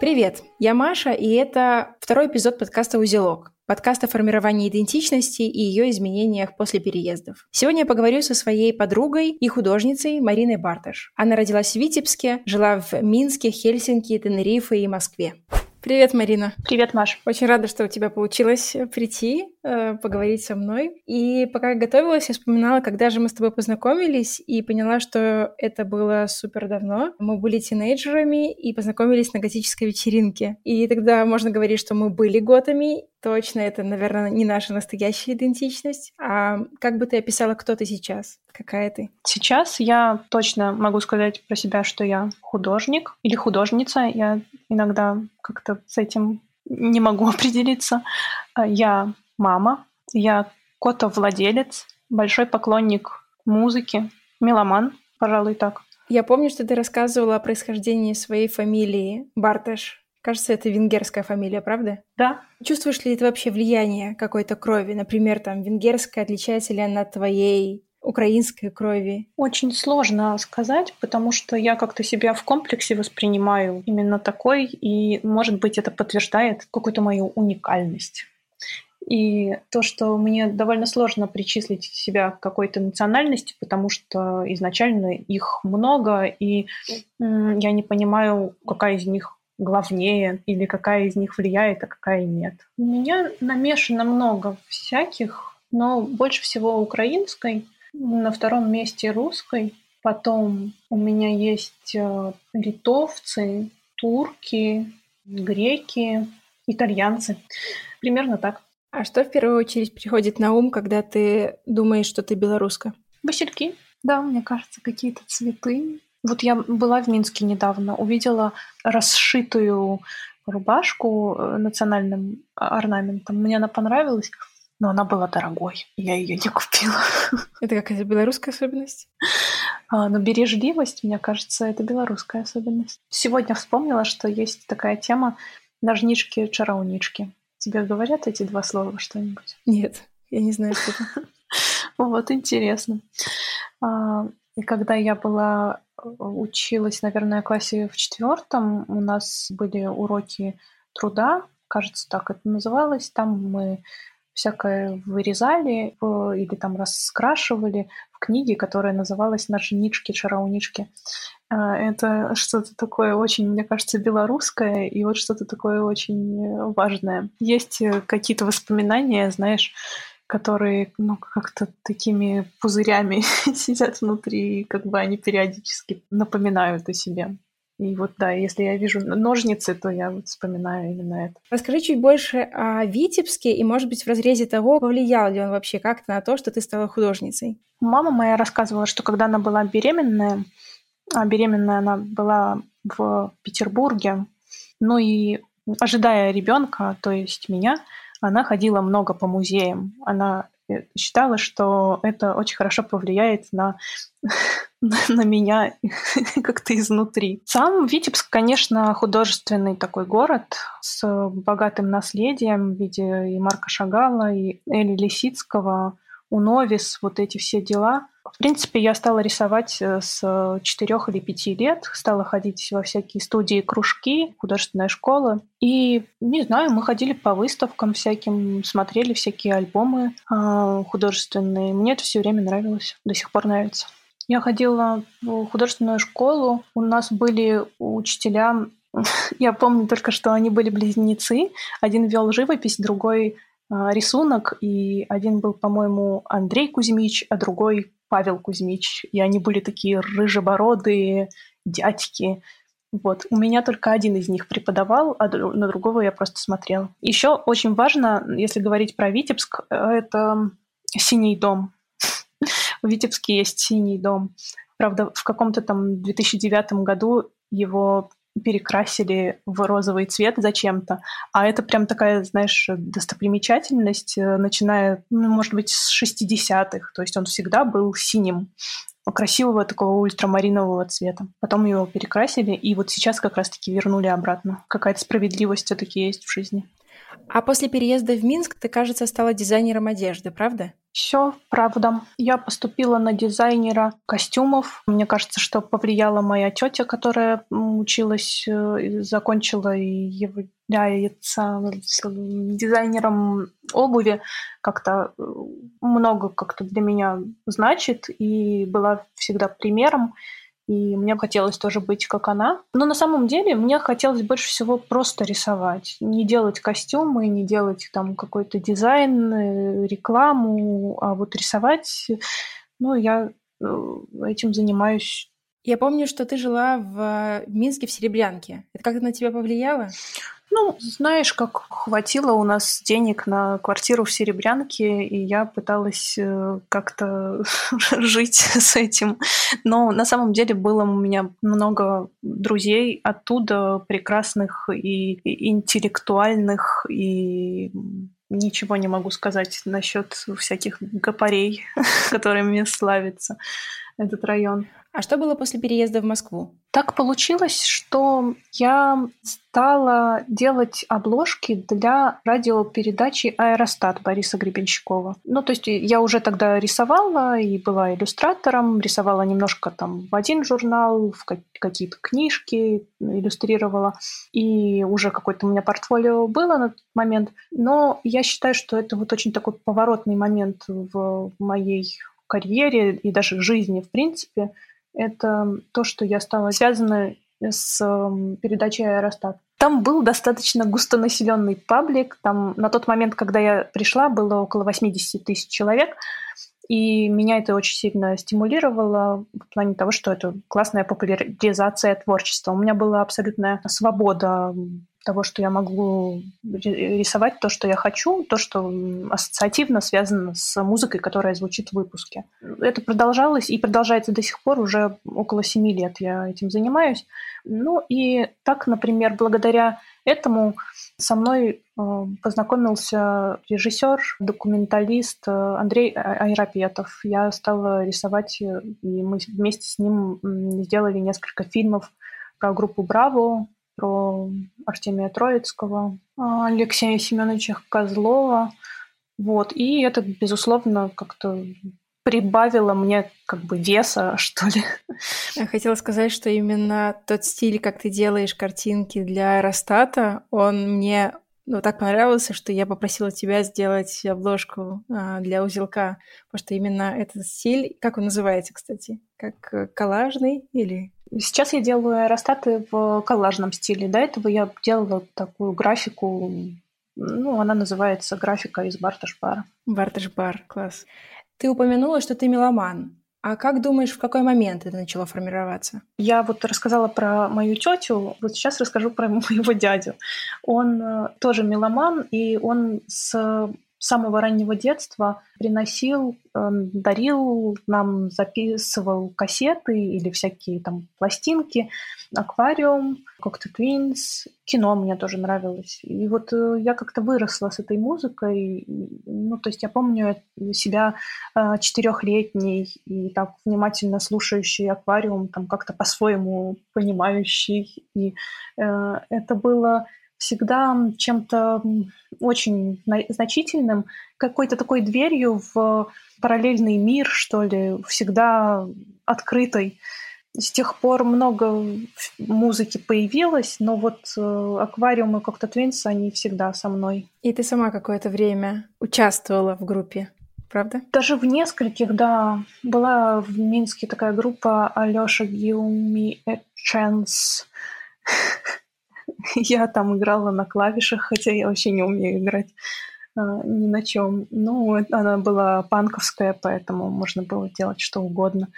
Привет, я Маша, и это второй эпизод подкаста «Узелок». Подкаст о формировании идентичности и ее изменениях после переездов. Сегодня я поговорю со своей подругой и художницей Мариной Барташ. Она родилась в Витебске, жила в Минске, Хельсинки, Тенерифе и Москве. Привет, Марина. Привет, Маш. Очень рада, что у тебя получилось прийти, э, поговорить со мной. И пока я готовилась, я вспоминала, когда же мы с тобой познакомились, и поняла, что это было супер давно. Мы были тинейджерами и познакомились на готической вечеринке. И тогда можно говорить, что мы были готами, Точно, это, наверное, не наша настоящая идентичность. А как бы ты описала, кто ты сейчас? Какая ты? Сейчас я точно могу сказать про себя, что я художник или художница. Я иногда как-то с этим не могу определиться. А, я мама, я котовладелец, большой поклонник музыки, меломан, пожалуй, так. Я помню, что ты рассказывала о происхождении своей фамилии Бартеш. Кажется, это венгерская фамилия, правда? Да. Чувствуешь ли ты вообще влияние какой-то крови? Например, там, венгерская отличается ли она от твоей украинской крови? Очень сложно сказать, потому что я как-то себя в комплексе воспринимаю именно такой, и, может быть, это подтверждает какую-то мою уникальность. И то, что мне довольно сложно причислить себя к какой-то национальности, потому что изначально их много, и я не понимаю, какая из них главнее, или какая из них влияет, а какая нет. У меня намешано много всяких, но больше всего украинской, на втором месте русской. Потом у меня есть э, литовцы, турки, греки, итальянцы. Примерно так. А что в первую очередь приходит на ум, когда ты думаешь, что ты белоруска? Васильки. Да, мне кажется, какие-то цветы, вот я была в Минске недавно, увидела расшитую рубашку э, национальным орнаментом. Мне она понравилась, но она была дорогой. Я ее не купила. Это какая-то белорусская особенность? А, но бережливость, мне кажется, это белорусская особенность. Сегодня вспомнила, что есть такая тема ножнички-чаровнички. Тебе говорят эти два слова что-нибудь? Нет, я не знаю, что это. Вот, интересно. И когда я была училась, наверное, в классе в четвертом. У нас были уроки труда, кажется, так это называлось. Там мы всякое вырезали или там раскрашивали в книге, которая называлась «Ножнички, чараунички». А, это что-то такое очень, мне кажется, белорусское и вот что-то такое очень важное. Есть э, какие-то воспоминания, знаешь, которые, ну, как-то такими пузырями сидят внутри, и как бы они периодически напоминают о себе. И вот да, если я вижу ножницы, то я вот вспоминаю именно это. Расскажи чуть больше о Витебске и, может быть, в разрезе того, повлиял ли он вообще как-то на то, что ты стала художницей. Мама моя рассказывала, что когда она была беременная, а беременная она была в Петербурге, ну и ожидая ребенка, то есть меня, она ходила много по музеям. Она э, считала, что это очень хорошо повлияет на, на меня как-то изнутри. Сам Витебск, конечно, художественный такой город с богатым наследием в виде и Марка Шагала, и Эли Лисицкого, Уновис, вот эти все дела – в принципе, я стала рисовать э, с четырех или пяти лет, стала ходить во всякие студии, кружки, художественная школа. И, не знаю, мы ходили по выставкам всяким, смотрели всякие альбомы э, художественные. Мне это все время нравилось, до сих пор нравится. Я ходила в художественную школу. У нас были учителя, я помню только, что они были близнецы. Один вел живопись, другой а, рисунок, и один был, по-моему, Андрей Кузьмич, а другой Павел Кузьмич. И они были такие рыжебородые дядьки. Вот. У меня только один из них преподавал, а на другого я просто смотрела. Еще очень важно, если говорить про Витебск, это синий дом. В Витебске есть синий дом. Правда, в каком-то там 2009 году его перекрасили в розовый цвет зачем-то. А это прям такая, знаешь, достопримечательность, э, начиная, ну, может быть, с 60-х. То есть он всегда был синим красивого такого ультрамаринового цвета. Потом его перекрасили, и вот сейчас как раз-таки вернули обратно. Какая-то справедливость все-таки есть в жизни. А после переезда в Минск ты, кажется, стала дизайнером одежды, правда? Все правда. Я поступила на дизайнера костюмов. Мне кажется, что повлияла моя тетя, которая училась, э, закончила и является дизайнером обуви. Как-то э, много как-то для меня значит и была всегда примером и мне хотелось тоже быть как она. Но на самом деле мне хотелось больше всего просто рисовать. Не делать костюмы, не делать там какой-то дизайн, э, рекламу, а вот рисовать. Ну, я э, этим занимаюсь я помню, что ты жила в Минске в Серебрянке. Это как-то на тебя повлияло? Ну, знаешь, как хватило у нас денег на квартиру в Серебрянке, и я пыталась э, как-то жить с этим. Но на самом деле было у меня много друзей оттуда, прекрасных и интеллектуальных, и ничего не могу сказать насчет всяких гопарей, которыми славится этот район. А что было после переезда в Москву? Так получилось, что я стала делать обложки для радиопередачи «Аэростат» Бориса Гребенщикова. Ну, то есть я уже тогда рисовала и была иллюстратором, рисовала немножко там в один журнал, в какие-то книжки иллюстрировала, и уже какое-то у меня портфолио было на тот момент. Но я считаю, что это вот очень такой поворотный момент в моей карьере и даже жизни в принципе, это то, что я стала связана с эм, передачей «Аэростат». Там был достаточно густонаселенный паблик. Там на тот момент, когда я пришла, было около 80 тысяч человек. И меня это очень сильно стимулировало в плане того, что это классная популяризация творчества. У меня была абсолютная свобода того, что я могу рисовать то, что я хочу, то, что ассоциативно связано с музыкой, которая звучит в выпуске. Это продолжалось и продолжается до сих пор, уже около семи лет я этим занимаюсь. Ну и так, например, благодаря этому со мной э, познакомился режиссер, документалист э, Андрей а-, Айрапетов. Я стала рисовать, э, и мы вместе с ним сделали несколько фильмов про группу «Браво», про Артемия Троицкого, а, Алексея Семеновича Козлова. Вот. И это, безусловно, как-то прибавило мне как бы веса, что ли. Я хотела сказать, что именно тот стиль, как ты делаешь картинки для аэростата, он мне ну, так понравился, что я попросила тебя сделать обложку а, для узелка, потому что именно этот стиль, как он называется, кстати, как э, коллажный или Сейчас я делаю аэростаты в коллажном стиле. До этого я делала такую графику, ну, она называется графика из Барташ-бара. Барташ-бар, класс. Ты упомянула, что ты меломан. А как думаешь, в какой момент это начало формироваться? Я вот рассказала про мою тетю, вот сейчас расскажу про моего дядю. Он э, тоже меломан, и он с самого раннего детства приносил, эм, дарил нам, записывал кассеты или всякие там пластинки, аквариум, Cocteau Twins, кино мне тоже нравилось. И вот э, я как-то выросла с этой музыкой. Ну, то есть я помню себя э, четырехлетней и так внимательно слушающий аквариум, там как-то по-своему понимающий. И э, это было всегда чем-то очень значительным, какой-то такой дверью в параллельный мир, что ли, всегда открытой. С тех пор много музыки появилось, но вот аквариум и Cocktail Twins, они всегда со мной. И ты сама какое-то время участвовала в группе, правда? Даже в нескольких, да. Была в Минске такая группа Алёша a Chance. Я там играла на клавишах, хотя я вообще не умею играть а, ни на чем. Ну, она была панковская, поэтому можно было делать что угодно.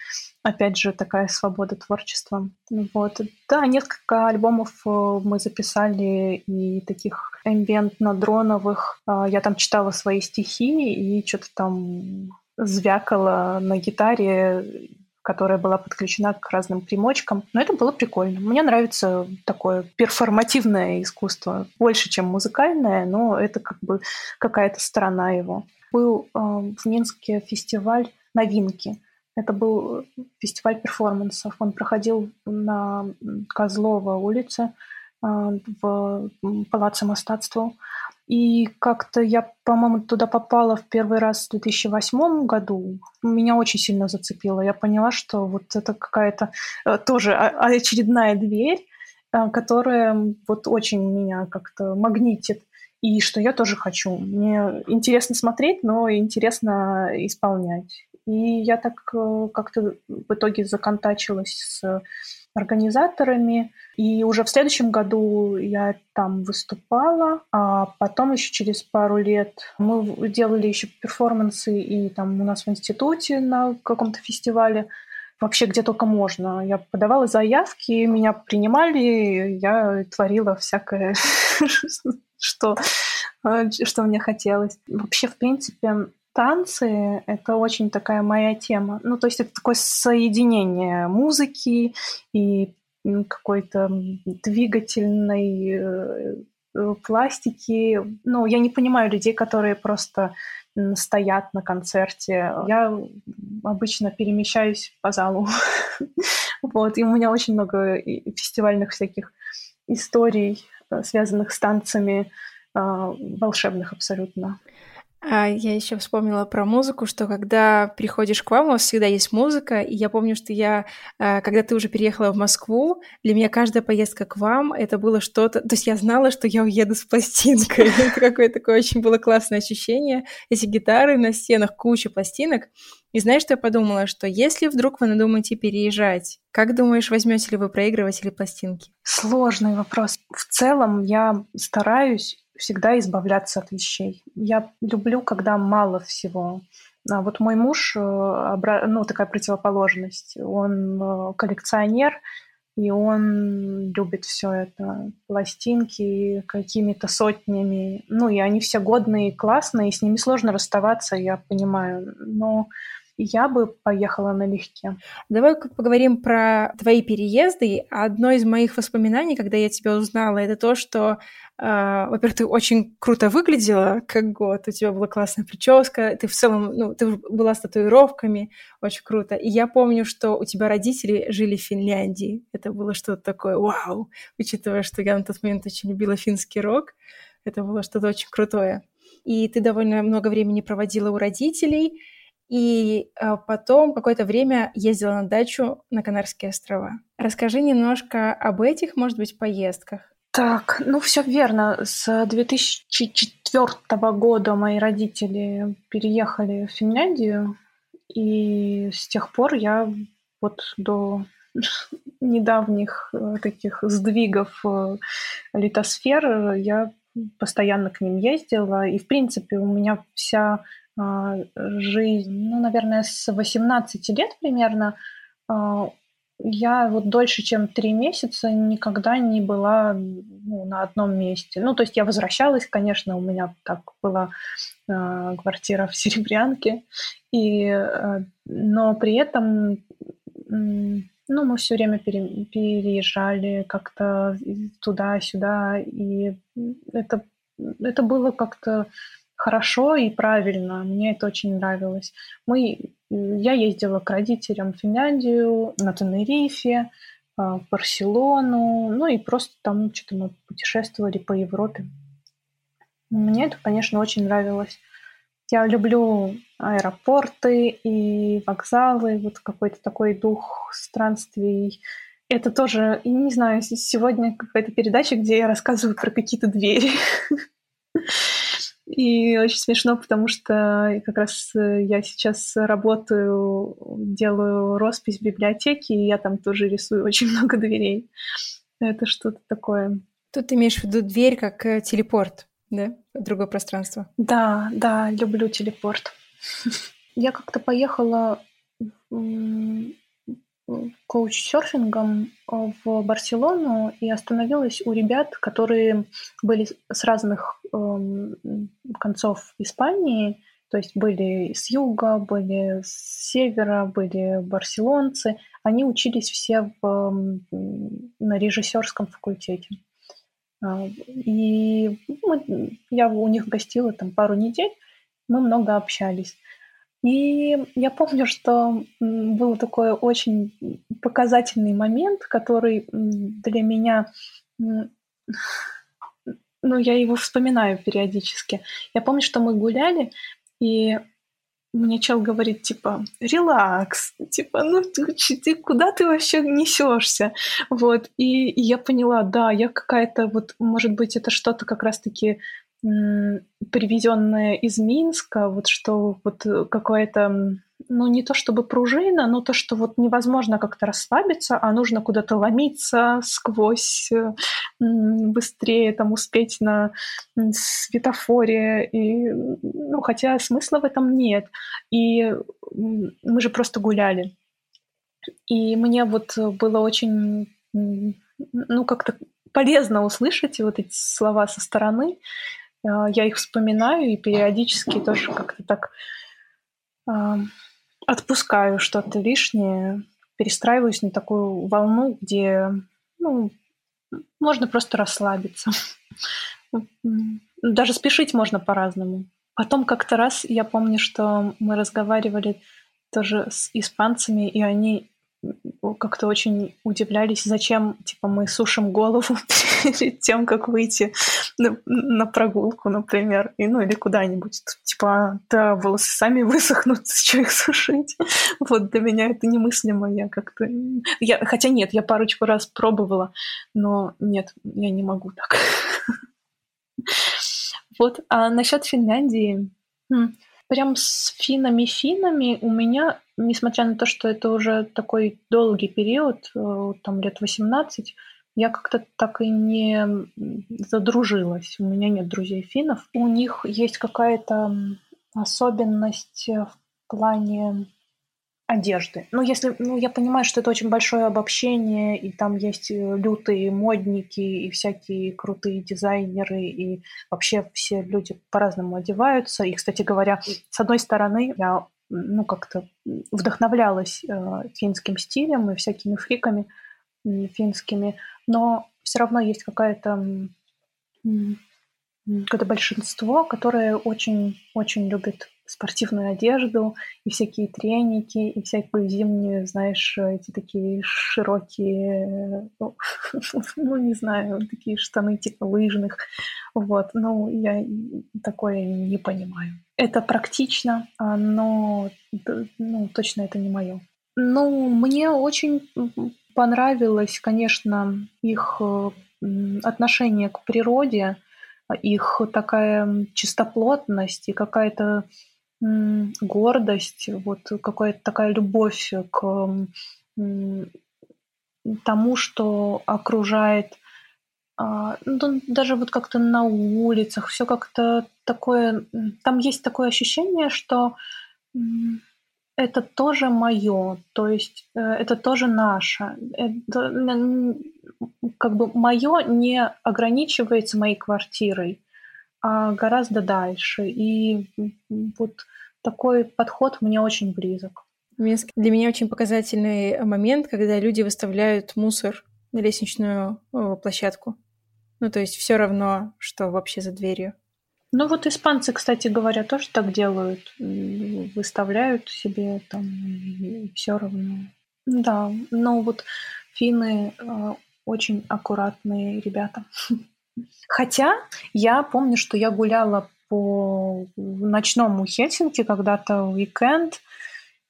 Опять же, такая свобода творчества. Вот. Да, несколько альбомов э, мы записали и таких эмбиентно-дроновых. А, я там читала свои стихи и что-то там звякала на гитаре которая была подключена к разным примочкам. Но это было прикольно. Мне нравится такое перформативное искусство. Больше, чем музыкальное, но это как бы какая-то сторона его. Был э, в Минске фестиваль «Новинки». Это был фестиваль перформансов. Он проходил на Козлова улице э, в Палаце Мостатства. И как-то я, по-моему, туда попала в первый раз в 2008 году. Меня очень сильно зацепило. Я поняла, что вот это какая-то э, тоже очередная дверь, э, которая вот очень меня как-то магнитит. И что я тоже хочу. Мне интересно смотреть, но интересно исполнять. И я так э, как-то в итоге законтачилась с организаторами. И уже в следующем году я там выступала, а потом еще через пару лет мы делали еще перформансы и там у нас в институте на каком-то фестивале вообще где только можно. Я подавала заявки, меня принимали, я творила всякое, что, что мне хотелось. Вообще, в принципе, танцы — это очень такая моя тема. Ну, то есть это такое соединение музыки и какой-то двигательной э, э, пластики. Ну, я не понимаю людей, которые просто стоят на концерте. Я обычно перемещаюсь по залу. вот, и у меня очень много фестивальных всяких историй, э, связанных с танцами, а, волшебных абсолютно. А я еще вспомнила про музыку, что когда приходишь к вам, у вас всегда есть музыка, и я помню, что я, а, когда ты уже переехала в Москву, для меня каждая поездка к вам, это было что-то... То есть я знала, что я уеду с пластинкой. Это какое-то такое очень было классное ощущение. Эти гитары на стенах, куча пластинок. И знаешь, что я подумала? Что если вдруг вы надумаете переезжать, как думаешь, возьмете ли вы проигрыватель пластинки? Сложный вопрос. В целом я стараюсь всегда избавляться от вещей. Я люблю, когда мало всего. А вот мой муж, э, ну, такая противоположность. Он э, коллекционер, и он любит все это. Пластинки какими-то сотнями. Ну, и они все годные и классные, и с ними сложно расставаться, я понимаю. Но я бы поехала налегке. Давай поговорим про твои переезды. Одно из моих воспоминаний, когда я тебя узнала, это то, что Uh, во-первых, ты очень круто выглядела как год, у тебя была классная прическа, ты в целом, ну, ты была с татуировками, очень круто. И я помню, что у тебя родители жили в Финляндии. Это было что-то такое вау, учитывая, что я на тот момент очень любила финский рок. Это было что-то очень крутое. И ты довольно много времени проводила у родителей, и а, потом какое-то время ездила на дачу на Канарские острова. Расскажи немножко об этих, может быть, поездках. Так, ну все верно. С 2004 года мои родители переехали в Финляндию, и с тех пор я вот до недавних э, таких сдвигов э, литосфер я постоянно к ним ездила, и в принципе у меня вся жизнь, ну, наверное, с 18 лет примерно а, я вот дольше, чем три месяца никогда не была ну, на одном месте. Ну, то есть я возвращалась, конечно, у меня так была э, квартира в Серебрянке, и, э, но при этом, э, ну, мы все время пере, переезжали как-то туда-сюда, и это, это было как-то хорошо и правильно. Мне это очень нравилось. Мы, я ездила к родителям в Финляндию, на Тенерифе, а, в Барселону, ну и просто там что-то мы путешествовали по Европе. Мне это, конечно, очень нравилось. Я люблю аэропорты и вокзалы, вот какой-то такой дух странствий. Это тоже, не знаю, сегодня какая-то передача, где я рассказываю про какие-то двери. И очень смешно, потому что как раз э, я сейчас работаю, делаю роспись в библиотеке, и я там тоже рисую очень много дверей. Это что-то такое. Тут ты имеешь в виду дверь как э, телепорт, да? Другое пространство. Да, да, люблю телепорт. Я как-то поехала коуч-серфингом э, в Барселону и остановилась у ребят, которые были с разных э, концов Испании, то есть были с юга, были с севера, были барселонцы. Они учились все в, на режиссерском факультете. А, и мы, я у них гостила там пару недель, мы много общались. И я помню, что был такой очень показательный момент, который для меня ну, я его вспоминаю периодически. Я помню, что мы гуляли, и мне чел говорит, типа, релакс, типа, ну ты, ты куда ты вообще несешься? Вот, и, и я поняла, да, я какая-то, вот, может быть, это что-то как раз-таки привезенное из Минска, вот что вот какое-то ну, не то чтобы пружина, но то, что вот невозможно как-то расслабиться, а нужно куда-то ломиться сквозь, э, быстрее там успеть на светофоре. И, ну, хотя смысла в этом нет. И мы же просто гуляли. И мне вот было очень, ну, как-то полезно услышать вот эти слова со стороны. А, я их вспоминаю и периодически тоже как-то так а, отпускаю что-то лишнее, перестраиваюсь на такую волну, где ну, можно просто расслабиться. Даже спешить можно по-разному. Потом как-то раз я помню, что мы разговаривали тоже с испанцами, и они как-то очень удивлялись, зачем типа мы сушим голову перед тем, как выйти на, на прогулку, например, и, ну или куда-нибудь. Типа, да, волосы сами высохнут, что их сушить. Вот для меня это немыслимо. Я как-то... Я... Хотя нет, я парочку раз пробовала, но нет, я не могу так. Вот. А насчет Финляндии... Прям с финами-финами у меня несмотря на то, что это уже такой долгий период, э, там лет 18, я как-то так и не задружилась. У меня нет друзей финнов. У них есть какая-то особенность в плане одежды. Ну, если, ну, я понимаю, что это очень большое обобщение, и там есть э, лютые модники, и всякие крутые дизайнеры, и вообще все люди по-разному одеваются. И, кстати говоря, с одной стороны, я ну, как-то вдохновлялась э, финским стилем и всякими фриками финскими, но все равно есть какая-то какое-то большинство, которое очень-очень любит спортивную одежду и всякие треники, и всякую зимнюю, знаешь, эти такие широкие, ну, ну, не знаю, такие штаны типа лыжных. Вот, ну, я такое не понимаю. Это практично, а, но ну, точно это не мое. Ну, мне очень понравилось, конечно, их отношение к природе, их такая чистоплотность и какая-то гордость, вот какая-то такая любовь к тому, что окружает а, ну, даже вот как-то на улицах, все как-то такое, там есть такое ощущение, что это тоже мое, то есть э, это тоже наше. Это, как бы мое не ограничивается моей квартирой, а гораздо дальше. И вот такой подход мне очень близок. Для меня очень показательный момент, когда люди выставляют мусор на лестничную площадку. Ну, то есть все равно, что вообще за дверью. Ну вот испанцы, кстати говоря, тоже так делают. Выставляют себе там все равно. Да, но вот финны э, очень аккуратные ребята. Хотя я помню, что я гуляла по ночному Хельсинки когда-то уикенд,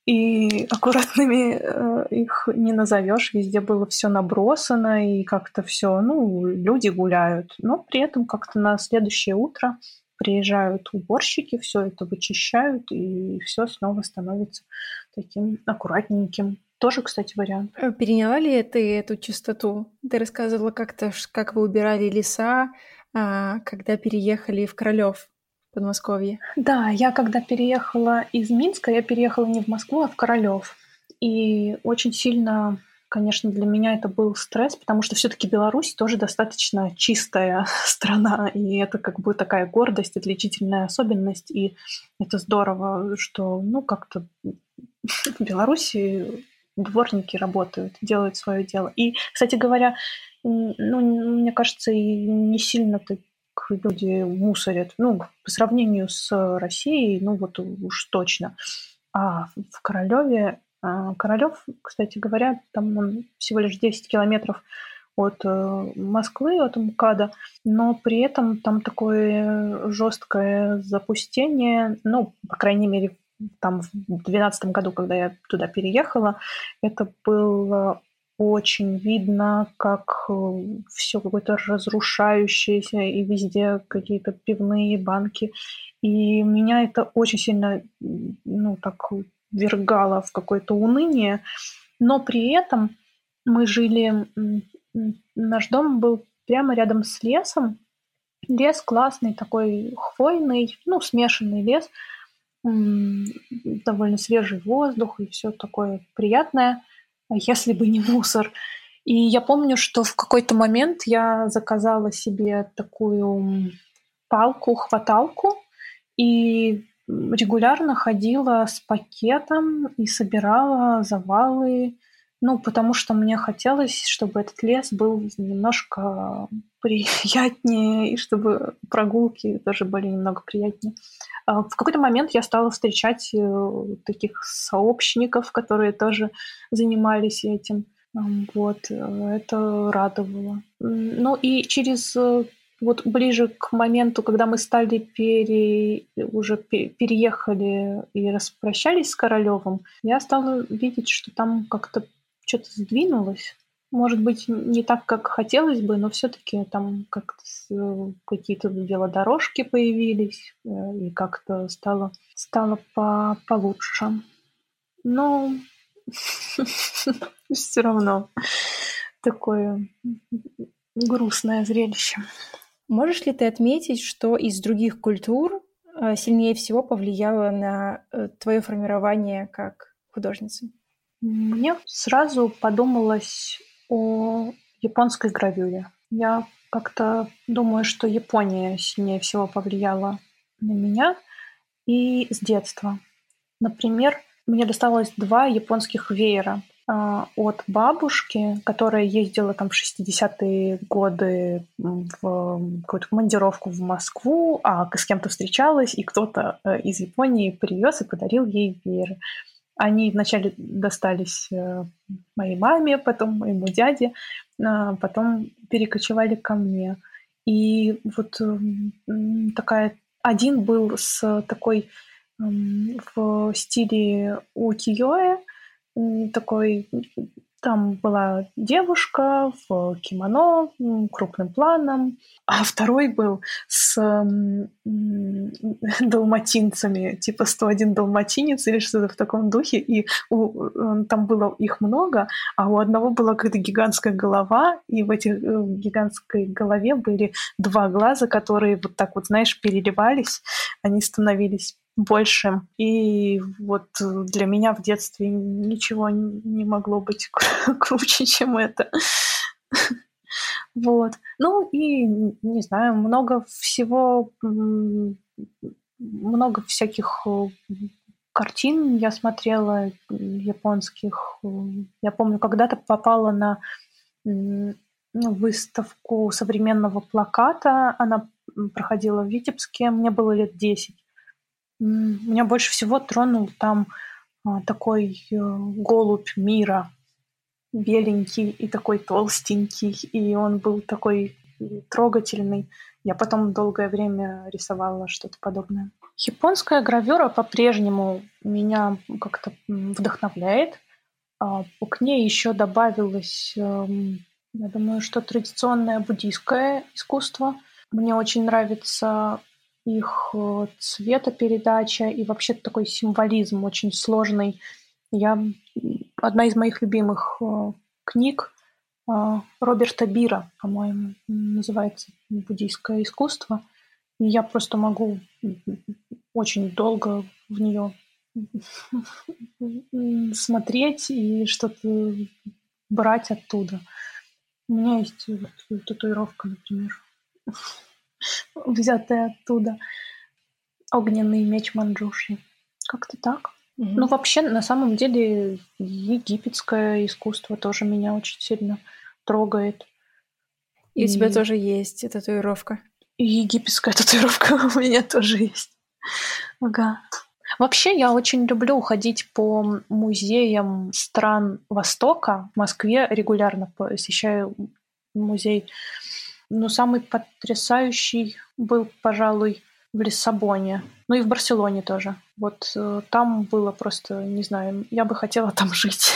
и аккуратными э, их не назовешь. Везде было все набросано и как-то все, ну, люди гуляют. Но при этом как-то на следующее утро приезжают уборщики, все это вычищают, и все снова становится таким аккуратненьким. Тоже, кстати, вариант. Э, переняла ли ты эту чистоту? Ты рассказывала как-то, как вы убирали леса, а, когда переехали в Королёв. Подмосковье. Да, я когда переехала из Минска, я переехала не в Москву, а в Королёв. И очень сильно, конечно, для меня это был стресс, потому что все-таки Беларусь тоже достаточно чистая страна, и это как бы такая гордость, отличительная особенность, и это здорово, что, ну, как-то в Беларуси дворники работают, делают свое дело. И, кстати говоря, ну, мне кажется, и не сильно люди мусорят. Ну, по сравнению с Россией, ну вот уж точно. А в Королеве, а, Королев, кстати говоря, там он всего лишь 10 километров от э, Москвы, от МКАДа, но при этом там такое жесткое запустение, ну, по крайней мере, там в 2012 году, когда я туда переехала, это было очень видно, как э, все какое-то разрушающееся, и везде какие-то пивные банки. И меня это очень сильно, ну, так вергало в какое-то уныние. Но при этом мы жили... Наш дом был прямо рядом с лесом. Лес классный, такой хвойный, ну, смешанный лес. Довольно свежий воздух и все такое приятное если бы не мусор. И я помню, что в какой-то момент я заказала себе такую палку-хваталку и регулярно ходила с пакетом и собирала завалы, ну, потому что мне хотелось, чтобы этот лес был немножко приятнее, и чтобы прогулки тоже были немного приятнее. А в какой-то момент я стала встречать э, таких сообщников, которые тоже занимались этим. Вот, э, это радовало. Ну и через э, вот ближе к моменту, когда мы стали пере... уже переехали и распрощались с Королевым, я стала видеть, что там как-то что-то сдвинулось. Может быть, не так, как хотелось бы, но все-таки там как-то какие-то велодорожки появились, э, и как-то стало, стало по, получше. Но все равно такое грустное зрелище. Можешь ли ты отметить, что из других культур э, сильнее всего повлияло на твое формирование как художницы? Мне сразу подумалось о японской гравюре. Я как-то думаю, что Япония сильнее всего повлияла на меня и с детства. Например, мне досталось два японских веера э, от бабушки, которая ездила там в 60-е годы в какую-то командировку в Москву, а с кем-то встречалась, и кто-то э, из Японии привез и подарил ей вееры. Они вначале достались э, моей маме, потом моему дяде, а потом перекочевали ко мне. И вот такая... Один был с такой в стиле укиёэ, такой там была девушка в кимоно, крупным планом, а второй был с далматинцами, типа 101 далматинец или что-то в таком духе, и у, там было их много, а у одного была какая-то гигантская голова, и в этой э, гигантской голове были два глаза, которые вот так вот, знаешь, переливались, они становились больше. И вот для меня в детстве ничего не могло быть круче, чем это. Вот. Ну и, не знаю, много всего, много всяких э, картин я смотрела японских. Я помню, когда-то попала на ну, выставку современного плаката. Она проходила в Витебске. Мне было лет 10. Меня больше всего тронул там а, такой э, голубь мира, беленький и такой толстенький, и он был такой трогательный. Я потом долгое время рисовала что-то подобное. Японская гравюра по-прежнему меня как-то вдохновляет. А, к ней еще добавилось, эм, я думаю, что традиционное буддийское искусство. Мне очень нравится их э, цветопередача и вообще такой символизм очень сложный. Я одна из моих любимых э, книг э, Роберта Бира, по-моему, называется «Буддийское искусство». И я просто могу очень долго в нее смотреть и что-то брать оттуда. У меня есть татуировка, например взятая оттуда. Огненный меч Манджуши. Как-то так. Угу. Ну, вообще, на самом деле, египетское искусство тоже меня очень сильно трогает. И, и... у тебя тоже есть татуировка. И египетская татуировка у меня тоже есть. Ага. Вообще, я очень люблю ходить по музеям стран Востока. В Москве регулярно посещаю музей. Но самый потрясающий был, пожалуй, в Лиссабоне. Ну и в Барселоне тоже. Вот э, там было просто, не знаю, я бы хотела там жить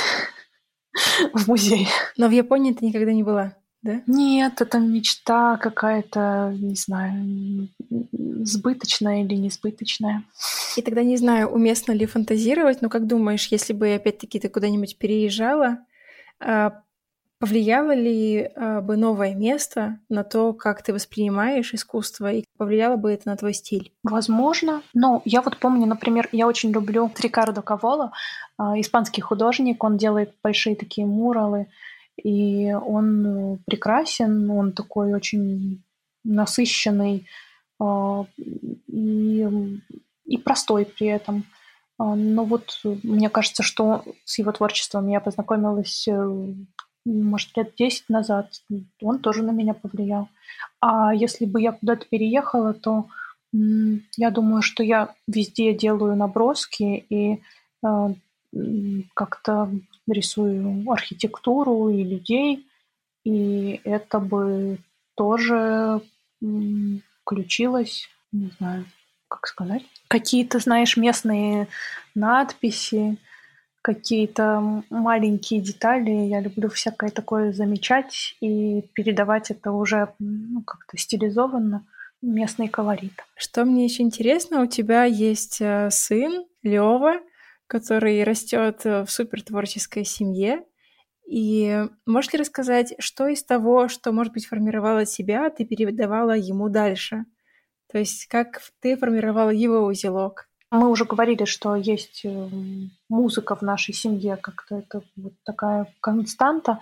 в музее. Но в Японии ты никогда не была, да? Нет, это мечта какая-то, не знаю, сбыточная или несбыточная. И тогда не знаю, уместно ли фантазировать, но как думаешь, если бы опять-таки ты куда-нибудь переезжала, а, Повлияло ли э, бы новое место на то, как ты воспринимаешь искусство, и повлияло бы это на твой стиль? Возможно. Но я вот помню, например, я очень люблю Рикардо Каволо, э, испанский художник, он делает большие такие муралы, и он прекрасен, он такой очень насыщенный э, и, и простой при этом. Но вот мне кажется, что с его творчеством я познакомилась может, лет 10 назад, он тоже на меня повлиял. А если бы я куда-то переехала, то я думаю, что я везде делаю наброски и э, как-то рисую архитектуру и людей, и это бы тоже включилось, не знаю, как сказать, какие-то, знаешь, местные надписи, какие-то маленькие детали. Я люблю всякое такое замечать и передавать это уже ну, как-то стилизованно, местный колорит. Что мне еще интересно, у тебя есть э, сын Лева, который растет в супер творческой семье. И можешь ли рассказать, что из того, что, может быть, формировало тебя, ты передавала ему дальше? То есть как ты формировала его узелок? Мы уже говорили, что есть э, музыка в нашей семье, как-то это вот такая константа.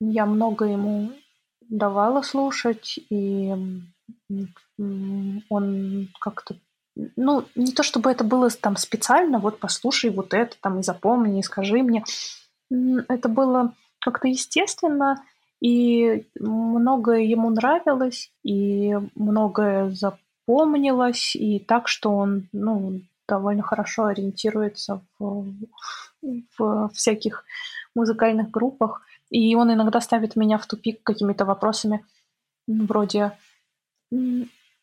Я много ему давала слушать, и он как-то ну, не то чтобы это было там специально, вот послушай вот это там и запомни, и скажи мне. Это было как-то естественно, и многое ему нравилось, и многое запомнилось, и так, что он, ну, довольно хорошо ориентируется в, в всяких музыкальных группах. И он иногда ставит меня в тупик какими-то вопросами вроде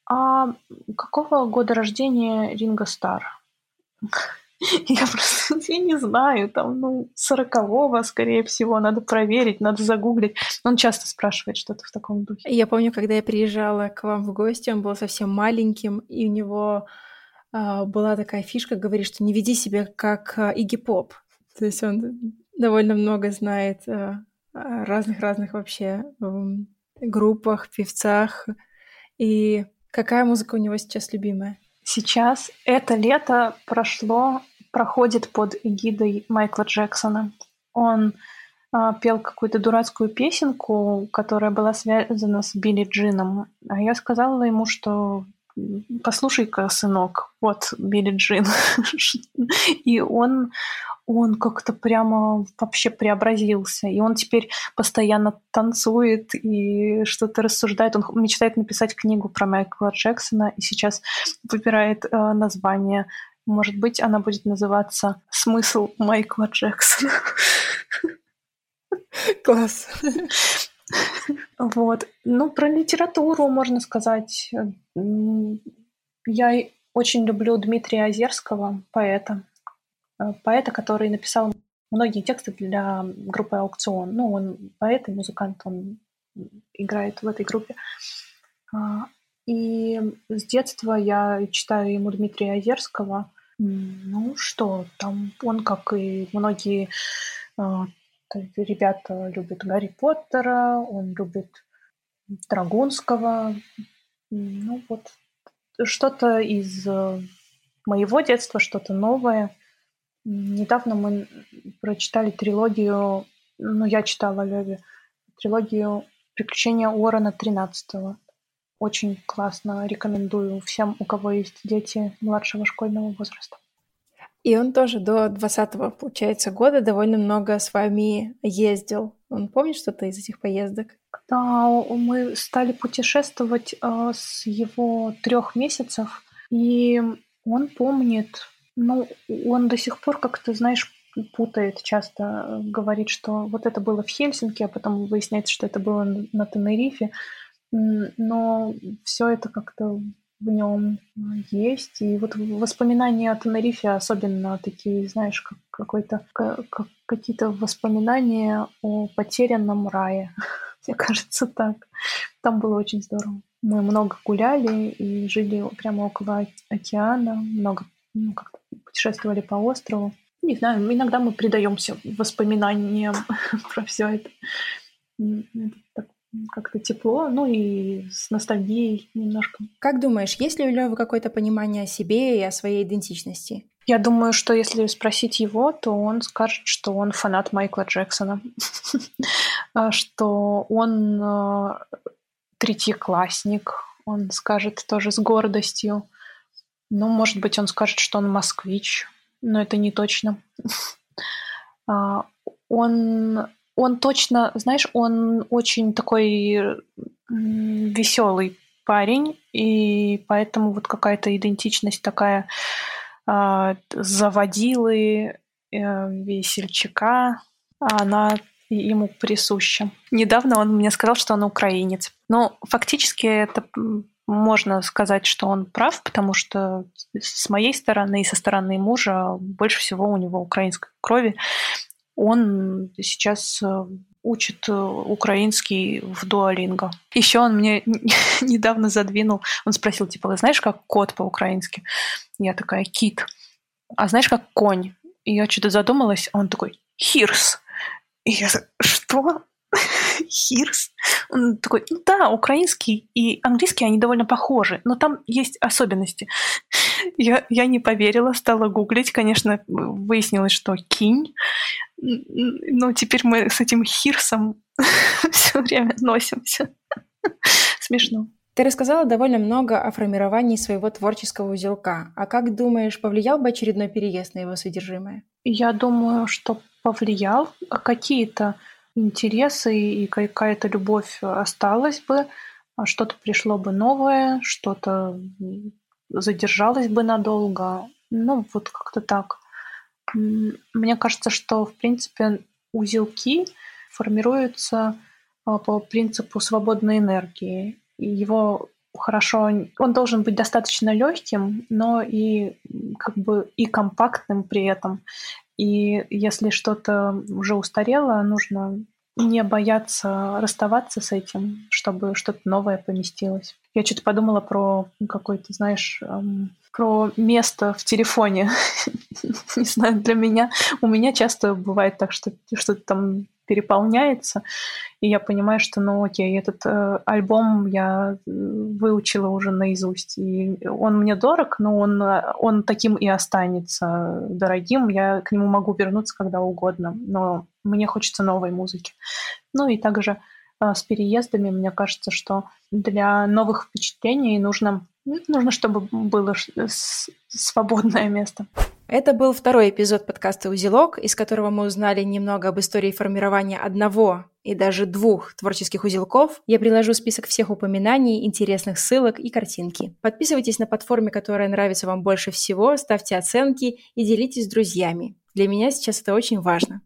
«А какого года рождения Ринго Стар?» Я просто я не знаю, там, ну, сорокового, скорее всего, надо проверить, надо загуглить. Он часто спрашивает что-то в таком духе. Я помню, когда я приезжала к вам в гости, он был совсем маленьким, и у него была такая фишка, говорит, что не веди себя как а, Игги Поп. То есть он довольно много знает а, разных-разных вообще группах, певцах. И какая музыка у него сейчас любимая? Сейчас это лето прошло, проходит под эгидой Майкла Джексона. Он а, пел какую-то дурацкую песенку, которая была связана с Билли Джином. А я сказала ему, что послушай-ка, сынок, вот Билли Джин. И он, он как-то прямо вообще преобразился. И он теперь постоянно танцует и что-то рассуждает. Он мечтает написать книгу про Майкла Джексона и сейчас выбирает э, название. Может быть, она будет называться «Смысл Майкла Джексона». Класс. Вот. Ну, про литературу можно сказать. Я очень люблю Дмитрия Озерского, поэта. Э, поэта, который написал многие тексты для группы «Аукцион». Ну, он поэт и музыкант, он играет в этой группе. А, и с детства я читаю ему Дмитрия Озерского. Ну что, там он, как и многие ребята любят Гарри Поттера, он любит Драгунского. Ну вот, что-то из э, моего детства, что-то новое. Недавно мы прочитали трилогию, ну, я читала Леви, трилогию «Приключения Уоррена 13 Очень классно, рекомендую всем, у кого есть дети младшего школьного возраста. И он тоже до 20-го, получается, года довольно много с вами ездил. Он помнит что-то из этих поездок? Да, мы стали путешествовать э, с его трех месяцев, и он помнит, ну, он до сих пор как-то, знаешь, путает, часто говорит, что вот это было в Хельсинки, а потом выясняется, что это было на Тенерифе. Но все это как-то в нем есть. И вот воспоминания о Тенерифе особенно такие, знаешь, как какой-то как, какие-то воспоминания о потерянном рае. Мне кажется, так. Там было очень здорово. Мы много гуляли и жили прямо около океана, много ну, как путешествовали по острову. Не знаю, иногда мы предаемся воспоминаниям про все это. это как-то тепло, ну и с ностальгией немножко. Как думаешь, есть ли у Лёвы какое-то понимание о себе и о своей идентичности? Я думаю, что если спросить его, то он скажет, что он фанат Майкла Джексона, а, что он а, третьеклассник, он скажет тоже с гордостью. Ну, может быть, он скажет, что он москвич, но это не точно. А, он, он точно, знаешь, он очень такой веселый парень, и поэтому вот какая-то идентичность такая а, заводилы, э, весельчака, она ему присуща. Недавно он мне сказал, что он украинец. Но фактически это можно сказать, что он прав, потому что с моей стороны и со стороны мужа больше всего у него украинской крови. Он сейчас э, учит э, украинский в дуалинго. Еще он мне недавно задвинул, он спросил, типа, знаешь, как кот по-украински? Я такая, кит. А знаешь, как конь? И я что-то задумалась, а он такой, хирс. И я что? Хирс? Он такой, ну да, украинский и английский, они довольно похожи, но там есть особенности. Я, я не поверила, стала гуглить, конечно, выяснилось, что кинь. Но теперь мы с этим хирсом все время носимся. Смешно. Ты рассказала довольно много о формировании своего творческого узелка. А как думаешь, повлиял бы очередной переезд на его содержимое? Я думаю, что повлиял. Какие-то интересы и какая-то любовь осталась бы, а что-то пришло бы новое, что-то задержалось бы надолго. Ну, вот как-то так. Мне кажется, что, в принципе, узелки формируются а, по принципу свободной энергии. Его хорошо, он должен быть достаточно легким, но и как бы и компактным при этом. И если что-то уже устарело, нужно не бояться расставаться с этим, чтобы что-то новое поместилось. Я что-то подумала про какой-то, знаешь, эм, про место в телефоне. Не знаю, для меня, у меня часто бывает так, что что-то там переполняется, и я понимаю, что, ну, окей, этот э, альбом я э, выучила уже наизусть, и он мне дорог, но он, он таким и останется дорогим, я к нему могу вернуться когда угодно, но мне хочется новой музыки. Ну и также э, с переездами, мне кажется, что для новых впечатлений нужно, нужно чтобы было свободное место. Это был второй эпизод подкаста «Узелок», из которого мы узнали немного об истории формирования одного и даже двух творческих узелков. Я приложу список всех упоминаний, интересных ссылок и картинки. Подписывайтесь на платформе, которая нравится вам больше всего, ставьте оценки и делитесь с друзьями. Для меня сейчас это очень важно.